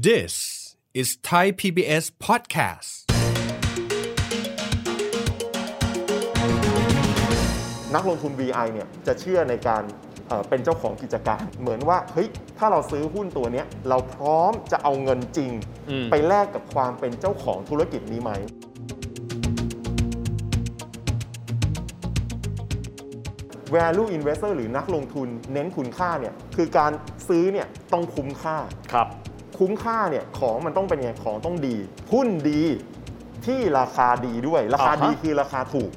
This is Thai PBS podcast. นักลงทุน VI เนี่ยจะเชื่อในการเอ่อเป็นเจ้าของกิจการ เหมือนว่าเฮ้ยถ้าเราซื้อหุ้นตัวเนี้ยเราพร้อมจะเอาเงินจริงอืมไปแลกกับความเป็นเจ้าของธุรกิจนี้ไหม value investor หรือนักลงทุนเน้นคุณค่าเนี่ยคือการซื้อเนี่ยต้องคุ้มค่าครับ คุ้มค่าเนี่ยของมันต้องเป็นไงของต้องดี หุ้นดีที่ราคาดีด้วย ราคาอ่าฮะดีคือราคาถูก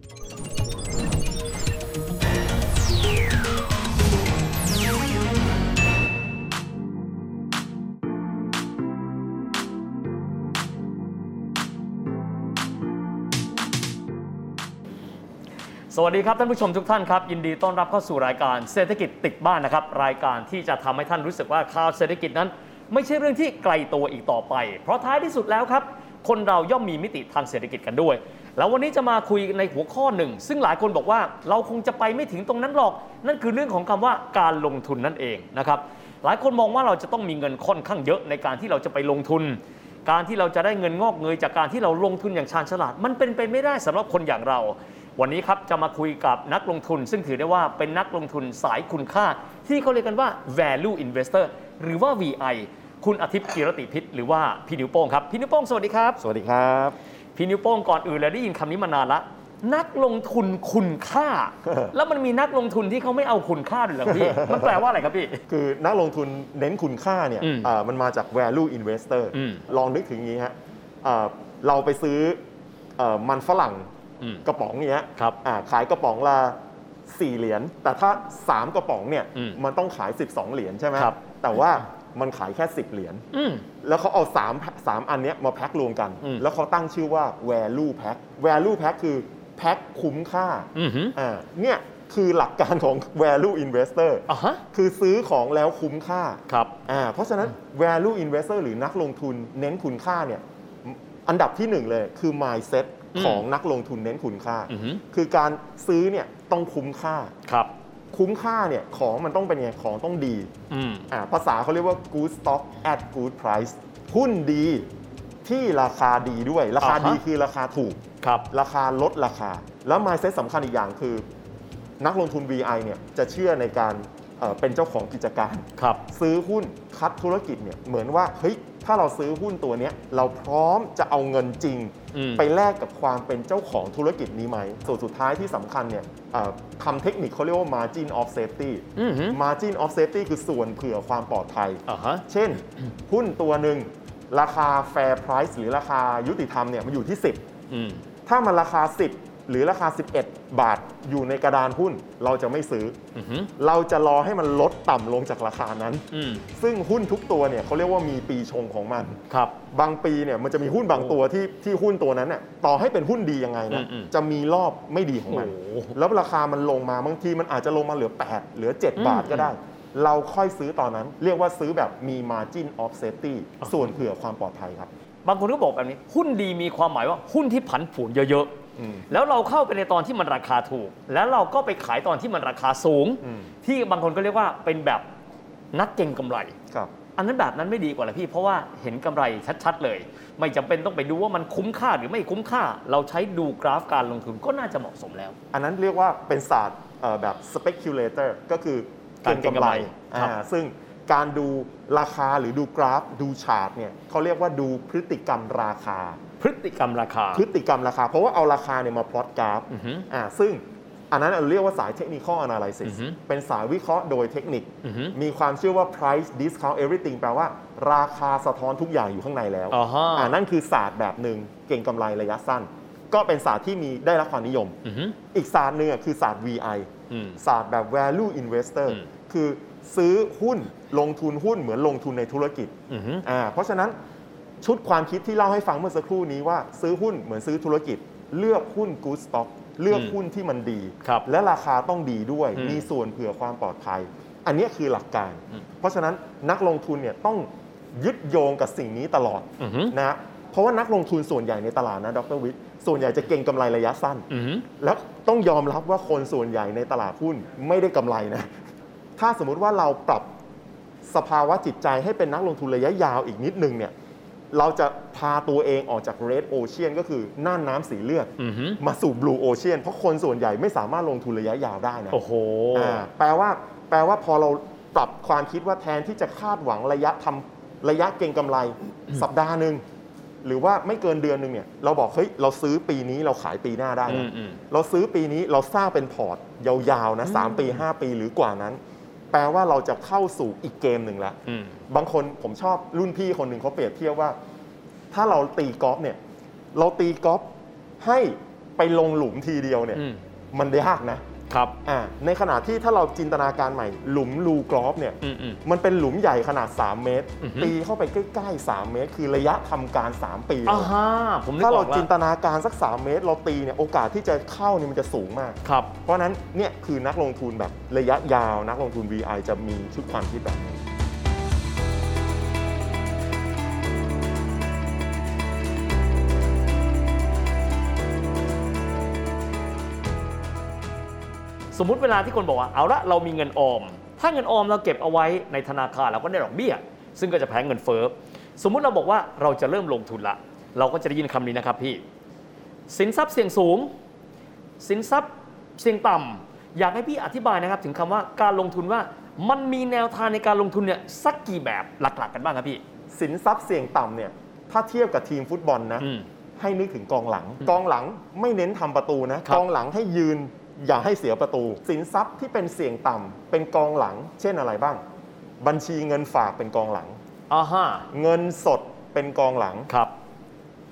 สวัสดีครับท่านผู้ชมทุกท่านครับ ยินดีต้อนรับเข้าสู่รายการเศรษฐกิจติดบ้านนะครับ รายการที่จะทำให้ท่านรู้สึกว่าข่าวเศรษฐกิจนั้น ไม่ใช่เรื่องที่ไกลตัวอีกต่อไป เพราะท้ายที่สุดแล้วครับ คนเราย่อมมีมิติทางเศรษฐกิจกันด้วย แล้ววันนี้จะมาคุยในหัวข้อหนึ่ง ซึ่งหลายคนบอกว่าเราคงจะไปไม่ถึงตรงนั้นหรอก นั่นคือเรื่องของคำว่าการลงทุนนั่นเองนะครับหลายคนมองว่าเราจะต้องมีเงินค่อนข้างเยอะในการที่เราจะไปลงทุน การที่เราจะได้เงินงอกเงยจากการที่เราลงทุนอย่างชาญฉลาด มันเป็นไปไม่ได้สำหรับคนอย่างเรา วันนี้ครับจะมาคุยกับนักลงทุน ซึ่งถือได้ว่าเป็นนักลงทุนสายคุณค่า ที่เขาเรียกกันว่า value investor หรือว่า VI คุณอาทิตย์กิรติพิษหรือว่าพี่นิ้วโป้งครับพี่นิ้วโป้งสวัสดีครับ สวัสดีครับ พี่นิ้วโป้งก่อนอื่นเลยได้ยินคำนี้มานานละนักลงทุนคุณค่า แล้วมันมีนักลงทุนที่เขาไม่เอาคุณค่าด้วยเหรอพี่ มันแปลว่าอะไรครับพี่ คือนักลงทุนเน้นคุณค่าเนี่ยอืมอ่ามันมาจาก value investor อืมลองนึกถึงอย่างนี้ฮะอ่าเราไปซื้อเอ่อมันฝรั่งอืมกระป๋องเนี้ยครับอ่าขายกระป๋องละ4เหรียญแต่ถ้า 3 กระป๋องเนี่ยอืมมันต้องขาย 12 เหรียญใช่ไหมครับ แต่ว่ามันขายแค่ 10 เหรียญอืมแล้วเขาเอา3 3อันเนี้ยมาแพ็ครวมกันอืมแล้วเขาตั้งชื่อว่า value pack value pack คือแพ็คคุ้มค่าอือหืออ่าเนี่ยคือหลักการของ value investor อะฮะคือซื้อของแล้วคุ้มค่าครับอ่าเพราะฉะนั้น value investor หรือนักลงทุนเน้นคุณค่าเนี่ยอันดับที่หนึ่งเลยคือ mindset อืมของนักลงทุนเน้นคุณค่าอือหือคือการซื้อเนี่ยต้องคุ้มค่าครับ คุ้มค่าเนี่ยของมันต้องเป็นไงของต้องดีอืมอ่าภาษาเขาเรียกว่า good stock at good price หุ้นดีที่ราคาดีด้วย ราคาอ่าฮะดีคือราคาถูกครับราคาลดราคา แล้ว mindset สำคัญอีกอย่างคือ นักลงทุน VI เนี่ยจะเชื่อในการเอ่อเป็นเจ้าของกิจการครับซื้อหุ้นคัดธุรกิจเนี่ยเหมือนว่าเฮ้ย ถ้าเราซื้อหุ้นตัวเนี้ยเราพร้อมจะเอาเงินจริงอืมไปแลกกับความเป็นเจ้าของธุรกิจนี้ไหม ส่วนสุดท้ายที่สำคัญเนี่ยเอ่อคำเทคนิคเขาเรียกว่า margin of safety อือหือ margin of safety คือส่วนเผื่อความปลอดภัยอ่าฮะเช่น หุ้นตัวหนึ่งราคา fair price หรือราคายุติธรรมเนี่ยมันอยู่ที่อืม10 ถ้ามันราคา 10 หรือราคา 11 บาทอยู่ในกระดานหุ้น เราจะไม่ซื้ออือหือเราจะรอให้มันลดต่ำลงจากราคานั้นอืมซึ่งหุ้นทุกตัวเนี่ยเขาเรียกว่ามีปีชงของมันครับ บางปีเนี่ยมันจะมีหุ้นบางตัวที่ที่หุ้นตัวนั้นเนี่ยต่อให้เป็นหุ้นดียังไงนะอืมอืมจะมีรอบไม่ดีของมันโอ้โหแล้วราคามันลงมาบางทีมันอาจจะลงมาเหลือ 8 เหลืออืม7บาทก็ได้ เราค่อยซื้อตอนนั้น เรียกว่าซื้อแบบมี margin of safety ส่วนเผื่อความปลอดภัยครับ บางคนก็บอกแบบนี้หุ้นดีมีความหมายว่าหุ้นที่ผันผวนเยอะอืมๆ แล้วเราเข้าไปในตอนที่มันราคาถูก แล้วเราก็ไปขายตอนที่มันราคาสูงอืมที่บางคนก็เรียกว่าเป็นแบบนักเก็งกำไรครับอันนั้นแบบนั้นไม่ดีกว่าเหรอพี่เพราะว่าเห็นกำไรชัด ๆ เลย ไม่จำเป็นต้องไปดูว่ามันคุ้มค่าหรือไม่คุ้มค่า เราใช้ดูกราฟการลงทุนก็น่าจะเหมาะสมแล้ว อันนั้นเรียกว่าเป็นศาสตร์เอ่อแบบ speculator ก็คือการเก็งกำไรครับอ่าซึ่งการดูราคาหรือดูกราฟดูชาร์ตเนี่ยเขาเรียกว่าดูพฤติกรรมราคาพฤติกรรมราคา พฤติกรรมราคา เพราะว่าเอาราคาเนี่ยมาพลอตกราฟอือฮึอ่าซึ่งอันนั้นเราเรียกว่าสาย technical analysis อือฮึเป็นสายวิเคราะห์โดยเทคนิคอือฮึมีความเชื่อว่า price discount everything แปลว่าราคาสะท้อนทุกอย่างอยู่ข้างในแล้วอ๋อฮะอ่านั่นคือศาสตร์แบบหนึ่งเก่งกำไรระยะสั้น ก็เป็นศาสตร์ที่มีได้รับความนิยมอือฮึอีกศาสตร์หนึ่งอะคือศาสตร์ VI อืมศาสตร์แบบ value investor อืมคือซื้อหุ้นลงทุนหุ้นเหมือนลงทุนในธุรกิจอือฮึอ่าเพราะฉะนั้น ชุดความคิดที่เล่าให้ฟังเมื่อสักครู่นี้ว่าซื้อหุ้นเหมือนซื้อธุรกิจ เลือกหุ้น good stock เลือกหุ้นที่มันดีครับและราคาต้องดีด้วยอืมมีส่วนเผื่อความปลอดภัย อันเนี้ยคือหลักการอืมเพราะฉะนั้นนักลงทุนเนี่ยต้องยึดโยงกับสิ่งนี้ตลอดอือฮึนะฮะเพราะว่านักลงทุนส่วนใหญ่ในตลาดนะดรวิทย์ส่วนใหญ่จะเก่งกำไรระยะสั้นอือฮึแล้วต้องยอมรับว่าคนส่วนใหญ่ในตลาดหุ้นไม่ได้กำไรนะถ้าสมมุติว่าเราปรับสภาวะจิตใจให้เป็นนักลงทุนระยะยาวอีกนิดนึงเนี่ย เราจะพาตัวเองออกจาก red ocean ก็คือน่านน้ำสีเลือดอือฮึมาสู่ blue ocean เพราะคนส่วนใหญ่ไม่สามารถลงทุนระยะยาวได้นะโอ้โหอ่าแปลว่า แปลว่าพอเราปรับความคิดว่าแทนที่จะคาดหวังระยะทำระยะเก็งกำไร สัปดาห์หนึ่งหรือว่าไม่เกินเดือนหนึ่งเนี่ยเราบอกเฮ้ยเราซื้อปีนี้เราขายปีหน้าได้อืนะมอืมเราซื้อปีนี้เราสร้างเป็นพอร์ตยาวๆนะสามปี5ปีหรือกว่านั้น แปลว่าเราจะเข้าสู่อีกเกมหนึ่งแล้วอืม บางคนผมชอบรุ่นพี่คนหนึ่งเขาเปรียบเทียบว่า ถ้าเราตีกอล์ฟเนี่ย เราตีกอล์ฟให้ไปลงหลุมทีเดียวเนี่ย อืม มันยากนะ ครับอ่าในขณะที่ถ้าเราจินตนาการใหม่ หลุมลูกอล์ฟเนี่ยอืมอืมมันเป็นหลุมใหญ่ขนาด 3 เมตรอือฮึตีเข้าไปใกล้ๆ 3 เมตร คือระยะทำการ 3 ปีเลยอ่าฮะผมนึกถ้าอเราอกแล้จิวนตนาการสัก 3 เมตร เราตีเนี่ยโอกาสที่จะเข้าเนี่ยมันจะสูงมากครับเพราะฉะนั้นเนี่ยคือนักลงทุนแบบระยะยาว นักลงทุน VI จะมีชุดความคิดแบบนี้ สมมุติเวลาที่คนบอกว่าเอาละเรามีเงินออม ถ้าเงินออมเราเก็บเอาไว้ในธนาคารเราก็ได้ดอกเบี้ย ซึ่งก็จะแพงเงินเฟ้อสมมุติเราบอกว่าเราจะเริ่มลงทุนละ เราก็จะได้ยินคำนี้นะครับพี่ สินทรัพย์เสี่ยงสูง สินทรัพย์เสี่ยงต่ำอยากให้พี่อธิบายนะครับ ถึงคำว่าการลงทุนว่ามันมีแนวทางในการลงทุนเนี่ยสักกี่แบบหลัก ๆ กันบ้างครับพี่ สินทรัพย์เสี่ยงต่ำเนี่ยถ้าเทียบกับทีมฟุตบอลนะอืมให้นึกถึงกองหลัง กองหลังไม่เน้นทำประตูนะครับกองหลังให้ยืน อย่าให้เสียประตู สินทรัพย์ที่เป็นเสี่ยงต่ำเป็นกองหลัง เช่นอะไรบ้าง บัญชีเงินฝากเป็นกองหลังอ่าฮะเงินสดเป็นกองหลังครับ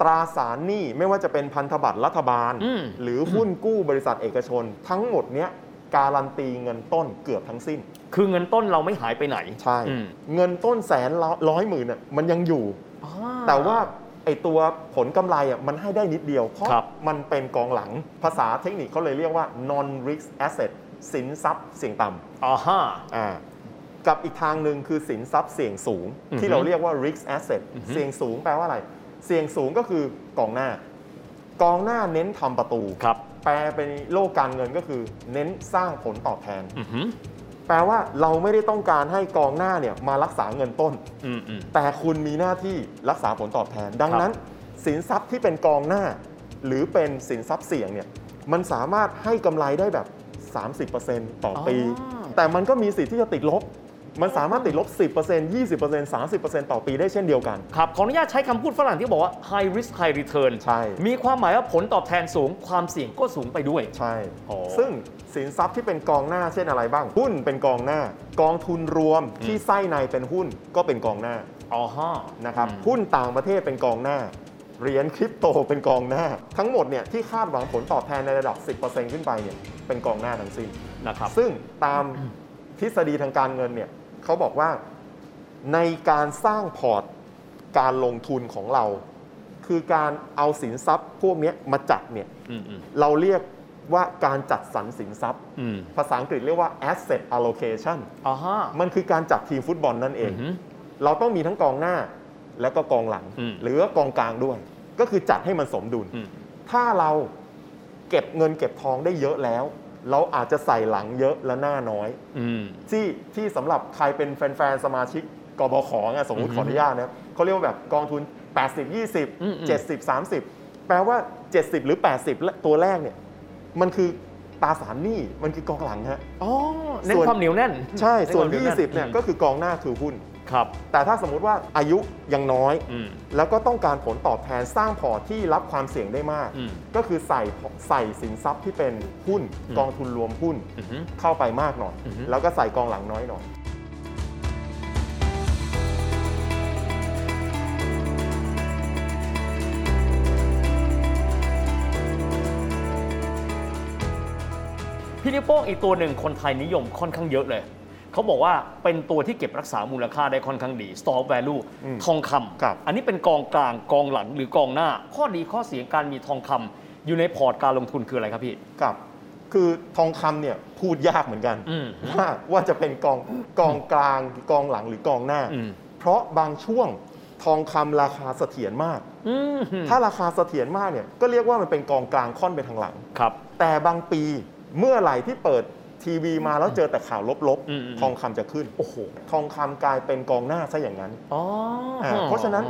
ตราสารหนี้ไม่ว่าจะเป็นพันธบัตรรัฐบาลอืมหรือหุ้นกู้บริษัทเอกชน ทั้งหมดเนี้ยการันตีเงินต้นเกือบทั้งสิ้น คือเงินต้นเราไม่หายไปไหน ใช่อืมเงินต้นแสนร้อยหมื่นน่ะมันยังอยู่อ่แต่ว่า ไอตัวผลกำไรอะมันให้ได้นิดเดียว เพราะครับมันเป็นกองหลังภาษาเทคนิคเขาเลยเรียกว่า non risk asset สินทรัพย์เสี่ยงต่อ่าฮะำอ่ากับอีกทางหนึ่งคือสินทรัพย์เสี่ยงสูงอือฮึที่เราเรียกว่า risk asset อือฮึเสี่ยงสูงแปลว่าอะไร เสี่ยงสูงก็คือกองหน้า กองหน้าเน้นทำประตูครับแปลเป็นโลกการเงินก็คือ เน้นสร้างผลตอบแทนอือหือ แปลว่าเราไม่ได้ต้องการให้กองหน้าเนี่ยมารักษาเงินต้น อืมอืม แต่คุณมีหน้าที่รักษาผลตอบแทน ดังนั้น สินทรัพย์ที่เป็นกองหน้า หรือเป็นสินทรัพย์เสี่ยงเนี่ยมันสามารถให้กำไรได้แบบ 30%ต่อปี อ๋อ แต่มันก็มีสิทธิ์ที่จะติดลบ มันสามารถติดลบ 10% 20% 30%ต่อปีได้เช่นเดียวกัน ครับ ขออนุญาตใช้คำพูดฝรั่งที่บอกว่า high risk high return ใช่ มีความหมายว่าผลตอบแทนสูงความเสี่ยงก็สูงไปด้วย ใช่อ๋อซึ่งสินทรัพย์ที่เป็นกองหน้าเช่นอะไรบ้าง หุ้นเป็นกองหน้า กองทุนรวมที่ไส้ในเป็นหุ้นก็เป็นกองหน้าอ๋อฮะนะครับอืมหุ้นต่างประเทศเป็นกองหน้าเหรียญคริปโตเป็นกองหน้า ทั้งหมดเนี่ยที่คาดหวังผลตอบแทนในระดับ 10%ขึ้นไปเนี่ยเป็นกองหน้าทั้งสิ้นนะครับซึ่งตามทฤษฎีทางการเงินเนี่ย เขาบอกว่าในการสร้างพอร์ตการลงทุนของเรา คือการเอาสินทรัพย์พวกเนี้ยมาจัดเนี่ยอืมอืมเราเรียกว่าการจัดสรรสินทรัพย์อืมภาษาอังกฤษเรียกว่า asset allocation อ๋อฮะมันคือการจัดทีมฟุตบอลนั่นเองอือหือเราต้องมีทั้งกองหน้าแล้วก็กองหลังอืมหรือว่ากองกลางด้วย ก็คือจัดให้มันสมดุลอืมถ้าเราเก็บเงินเก็บทองได้เยอะแล้ว เราอาจจะใส่หลังเยอะและหน้าน้อยอืมที่ที่สำหรับใครเป็นแฟนๆสมาชิกกบขไงสมมติอือฮึขออนุญาตนะเขาเรียกว่าแบบกองทุน 80อืม20 70 30 แปลว่า 70 หรือ 80และตัวแรกเนี่ย มันคือตราสารหนี้มันคือกองหลังฮะอ๋อเน้นส่วนความเหนียวแน่น ใช่ ส่วนเน้คามหแ20 เนี่ยก็คือกองหน้าคือหุ้น ครับ แต่ถ้าสมมุติว่าอายุยังน้อย อืม แล้วก็ต้องการผลตอบแทนสร้างพอร์ตที่รับความเสี่ยงได้มาก อืมก็คือใส่ใส่สินทรัพย์ที่เป็นหุ้นอืม กองทุนรวมหุ้นอือหือ เข้าไปมากหน่อยอือฮึ แล้วก็ใส่กองหลังน้อยหน่อย พี่นิ้วโป้งอีกตัวหนึ่งคนไทยนิยมค่อนข้างเยอะเลย เขาบอกว่าเป็นตัวที่เก็บรักษามูลค่าได้ค่อนข้างดี store value อืมทองคำครับอันนี้เป็นกองกลางกองหลังหรือกองหน้า ข้อดีข้อเสียการมีทองคำอยู่ในพอร์ตการลงทุนคืออะไรครับพี่กับคือทองคำเนี่ยพูดยากเหมือนกันอืมว่าว่าจะเป็นกองกองกลางกองหลังหรือกองหน้าอืมเพราะบางช่วงทองคำราคาเสถียรมากอืมถ้าราคาเสถียรมากเนี่ยก็เรียกว่ามันเป็นกองกลางค่อนไปทางหลังครับ แต่บางปีเมื่อไหร่ที่เปิด ทีวีมาแล้วเจอแต่ข่าวลบอืมอืมๆทองคำจะขึ้น โอ้โห ทองคำกลายเป็นกองหน้าซะอย่างนั้นอ๋อออ่าเพราะฉะนั้น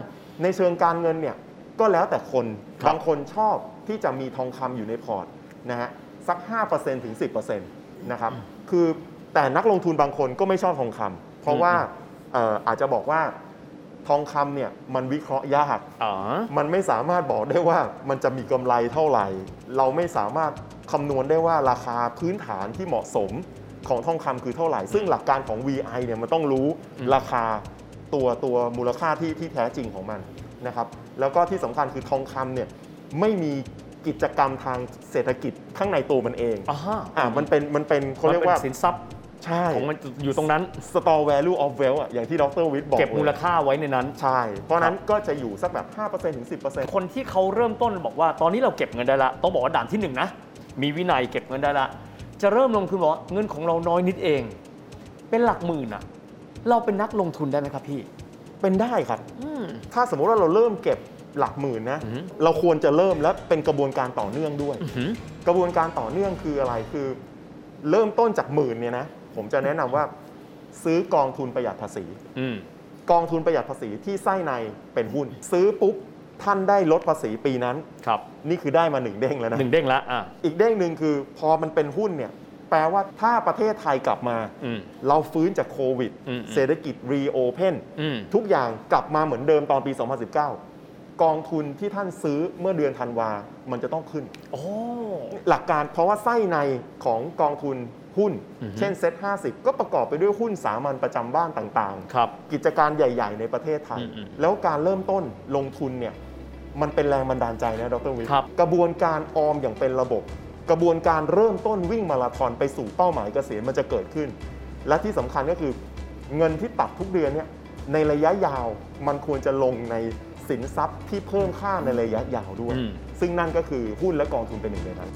ในเชิงการเงินเนี่ยก็แล้วแต่คนครับบางคนชอบที่จะมีทองคำอยู่ในพอร์ตนะฮะสัก 5%ถึง 10%นะครับ คือแต่นักลงทุนบางคนก็ไม่ชอบทองคำเพราะว่าเอ่ออาจจะบอกว่าทองคำเนี่ยมันวิเคราะห์ยากอ๋อมันไม่สามารถบอกได้ว่ามันจะมีกำไรเท่าไหร่ เราไม่สามารถ คำนวณได้ว่าราคาพื้นฐานที่เหมาะสมของทองคำคือเท่าไหร่ ซึ่งหลักการของ VI เนี่ยมันต้องรู้อืมราคาตัวตัวมูลค่าที่ที่แท้จริงของมันนะครับ แล้วก็ที่สำคัญคือทองคำเนี่ยไม่มีกิจกรรมทางเศรษฐกิจข้างในตัวมันเองอ่าฮะอ่ามันเป็นมันเป็นเขาเรียกว่ามันป็นสินทรัพย์ใช่ของมันอยู่ตรงนั้น store value of wealth อะอย่างที่ดรวิทย์บอกเก็บลยมูลค่าไว้ในนั้น ใช่ เพราะฉะนั้นก็จะอยู่สักแบบ5%ถึง10%คนที่เขาเริ่มต้นบอกว่าตอนนี้เราเก็บเงินได้ละต้องบอกว่าด่านที่หนึ่งนะ มีวินัยเก็บเงินได้ละ จะเริ่มลงทุนบอกว่าเงินของเราน้อยนิดเอง เป็นหลักหมื่นอะเราเป็นนักลงทุนได้ไหมครับพี่ เป็นได้ครับอืมถ้าสมมุติว่าเราเริ่มเก็บหลักหมื่นนะอือหือเราควรจะเริ่มและเป็นกระบวนการต่อเนื่องด้วยอื้อหือกระบวนการต่อเนื่องคืออะไรคือ เริ่มต้นจากหมื่นเนี่ยนะผมจะแนะนำว่าซื้อกองทุนประหยัดภาษีอืมกองทุนประหยัดภาษีที่ไส้ในเป็นหุ้น ซื้อปุ๊บ ท่านได้ลดภาษีปีนั้น ครับ นี่คือได้มาหนึ่งเด้งแล้วนะหนึ่งเด้งละอะ อีกเด้งหนึ่งคือพอมันเป็นหุ้นเนี่ยแปลว่าถ้าประเทศไทยกลับมา อืม เราฟื้นจากโควิด อืม เศรษฐกิจรีโอเพนอืม ทุกอย่างกลับมาเหมือนเดิมตอนปี 2019 กองทุนที่ท่านซื้อเมื่อเดือนธันวา มันจะต้องขึ้น โอ้ หลักการเพราะว่าไส้ในของกองทุนหุ้น อือฮึ เช่นเซ็ต50ก็ประกอบไปด้วยหุ้นสามัญประจำบ้านต่างครับ ๆ กิจการใหญ่ ๆ ในประเทศไทย อืมอืม แล้วการเริ่มต้นลงทุนเนี่ย มันเป็นแรงบันดาลใจนะดรวิทย์ครับ กระบวนการออมอย่างเป็นระบบ กระบวนการเริ่มต้นวิ่งมาราธอนไปสู่เป้าหมายเกษียณมันจะเกิดขึ้น และที่สำคัญก็คือเงินที่ตัดทุกเดือนเนี่ยในระยะยาวมันควรจะลงในสินทรัพย์ที่เพิ่มค่าในระยะยาวด้วยอืมซึ่งนั่นก็คือหุ้นและกองทุนเป็นหนึ่งในนั้น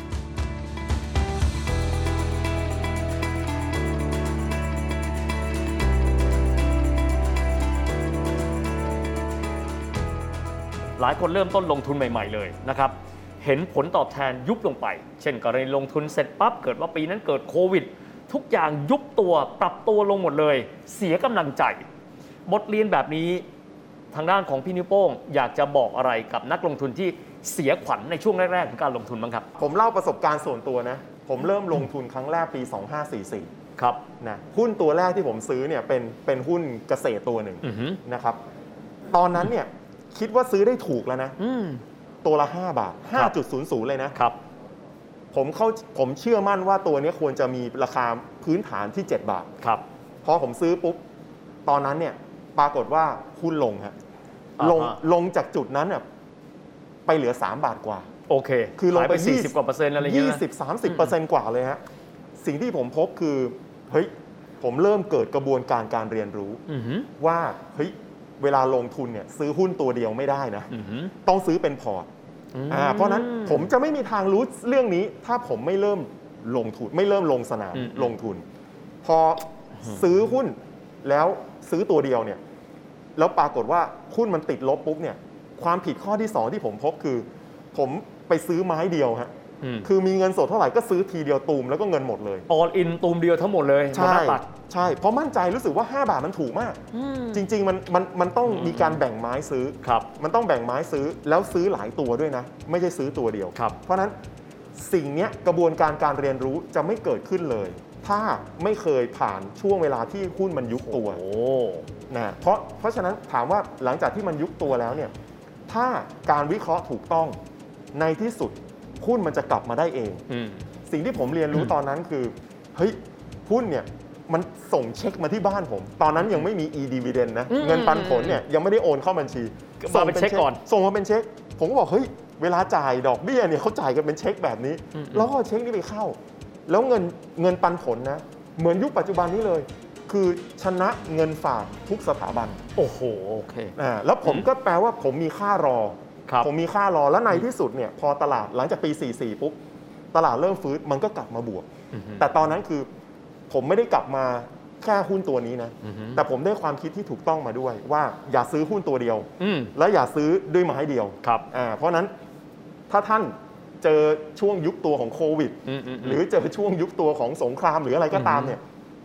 หลายคนเริ่มต้นลงทุนใหม่ ๆ เลยนะครับ เห็นผลตอบแทนยุบลงไป เช่นกรณีลงทุนเสร็จปั๊บเกิดว่าปีนั้นเกิดโควิด ทุกอย่างยุบตัวปรับตัวลงหมดเลย เสียกำลังใจ บทเรียนแบบนี้ทางด้านของพี่นิ้วโป้ง อยากจะบอกอะไรกับนักลงทุนที่เสียขวัญในช่วงแรกๆของการลงทุนบ้างครับ ผมเล่าประสบการณ์ส่วนตัวนะ ผมเริ่มลงทุนครั้งแรกปี 2544 ครับนะหุ้นตัวแรกที่ผมซื้อเนี่ยเป็นเป็นหุ้นเกษตรตัวหนึ่งอือหือนะครับ ตอนนั้นเนี่ย คิดว่าซื้อได้ถูกแล้วนะ อืม ตัวละ 5 บาท ครับ 5.00 เลยนะ ครับ ผมเข้าผมเชื่อมั่นว่าตัวเนี้ยควรจะมีราคาพื้นฐานที่ 7 บาท ครับ พอผมซื้อปุ๊บ ตอนนั้นเนี่ย ปรากฏว่าหุ้นลงฮะอ่าฮะ ลงลงจากจุดนั้นเนี่ยไปเหลือ 3 บาทกว่า โอเคคือลงไปหาย40 กว่าเปอร์เซ็นต์อะไรอย่างเงี้ยนะ20 30เปอร์เซ็นต์กว่าเลยฮะ สิ่งที่ผมพบคือ เฮ้ย ผมเริ่มเกิดกระบวนการการเรียนรู้ อือหือว่า เฮ้ย เวลาลงทุนเนี่ยซื้อหุ้นตัวเดียวไม่ได้นะอือหือต้องซื้อเป็นพอร์ตอ่าเพราะฉะนั้นผมจะไม่มีทางรู้เรื่องนี้ ถ้าผมไม่เริ่มลงทุนไม่เริ่มลงสนามอืมลงทุน พอซื้อหุ้นแล้วซื้อตัวเดียวเนี่ยแล้วปรากฏว่าหุ้นมันติดลบปุ๊บเนี่ยความผิดข้อที่สองที่ผมพบคือ ผมไปซื้อไม้เดียวฮะอืม คือมีเงินสดเท่าไหร่ก็ซื้อทีเดียวตูมแล้วก็เงินหมดเลยออลอินตูมเดียวทั้งหมดเลยบนหใช่น้าตักใช่ เพราะมั่นใจรู้สึกว่า 5 บาทมันถูกมากอืมจริง ๆ มันมันมันต้องอืมมีการแบ่งไม้ซื้อครับมันต้องแบ่งไม้ซื้อแล้วซื้อหลายตัวด้วยนะ ไม่ใช่ซื้อตัวเดียวครับเพราะฉะนั้นสิ่งเนี้ยกระบวนการการเรียนรู้จะไม่เกิดขึ้นเลย ถ้าไม่เคยผ่านช่วงเวลาที่หุ้นมันยุบตัวโอ้นะเพราะเพราะฉะนั้นถามว่าหลังจากที่มันยุบตัวแล้วเนี่ยถ้าการวิเคราะห์ถูกต้องในที่สุด หุ้นมันจะกลับมาได้เองอืมสิ่งที่ผมเรียนรู้ตอนนั้นคือ เฮ้ย หุ้นเนี่ยมันส่งเช็คมาที่บ้านผม ตอนนั้นยังไม่มี e-dividend นะอืมเงินปันผลเนี่ยยังไม่ได้โอนเข้าบัญชีก็มาเป็นเช็คก่อน ส่งมาเป็นเช็ค ผมก็บอกเฮ้ย เวลาจ่ายดอกเบี้ยเนี่ยเขาจ่ายกันเป็นเช็คแบบนี้อืมแล้วก็เอาเช็คนี้ไปเข้า แล้วเงินเงินปันผลนะ เหมือนยุคปัจจุบันนี้เลย คือชนะเงินฝากทุกสถาบัน โอ้โห โอเคอ่าแล้วผมก็แปลว่าผมมีค่ารอ ครับผมมีค่ารอแล้วในที่สุดเนี่ยพอตลาดหลังจากปี 44 ปุ๊บ ตลาดเริ่มฟื้นมันก็กลับมาบวกอือหือแต่ตอนนั้นคือผมไม่ได้กลับมาแค่หุ้นตัวนี้นะอือหือแต่ผมได้ความคิดที่ถูกต้องมาด้วยว่าอย่าซื้อหุ้นตัวเดียวอืมและอย่าซื้อด้วยไม้เดียวครับอ่าเพราะฉะนั้นถ้าท่านเจอช่วงยุบตัวของโควิดอืมอืมอืมหรือเจอช่วงยุบตัวของสงครามหรืออะไรก็ตามเนี่ย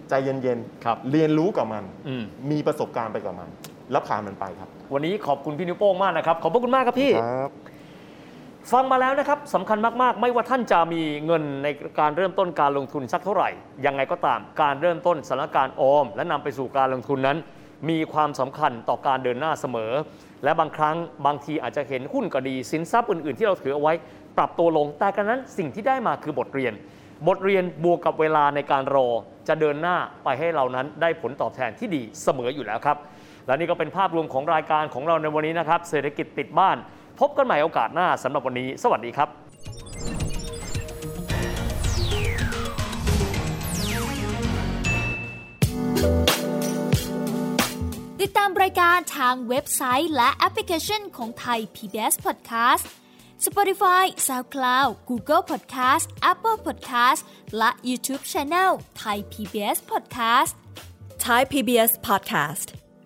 ใจเย็นครับเรียนรู้กับมันอืมมีประสบการณ์ไปกับมัน แล้วผ่านมันไปครับ วันนี้ขอบคุณพี่นิ้วโป้งมากนะครับ ขอบพระคุณมากครับพี่ ครับ ฟังมาแล้วนะครับสำคัญมากๆ ไม่ว่าท่านจะมีเงินในการเริ่มต้นการลงทุนสักเท่าไหร่ ยังไงก็ตามการเริ่มต้นสถานการณ์ออม และนำไปสู่การลงทุนนั้น มีความสำคัญต่อการเดินหน้าเสมอ และบางครั้งบางทีอาจจะเห็นหุ้นก็ดี สินทรัพย์อื่นๆ ที่เราถือเอาไว้ ปรับตัวลงแต่กันนั้นสิ่งที่ได้มาคือบทเรียน บทเรียนบวกกับเวลาในการรอ จะเดินหน้าไปให้เรานั้นได้ผลตอบแทนที่ดีเสมออยู่แล้วครับ และนี่ก็เป็นภาพรวมของรายการของเราในวันนี้นะครับ เศรษฐกิจติดบ้าน พบกันใหม่โอกาสหน้าสำหรับวันนี้ สวัสดีครับติดตามรายการทางเว็บไซต์และแอปพลิเคชันของไทย PBS Podcast Spotify SoundCloud Google Podcast Apple Podcast และ YouTube Channel Thai PBS Podcast Thai PBS podcast.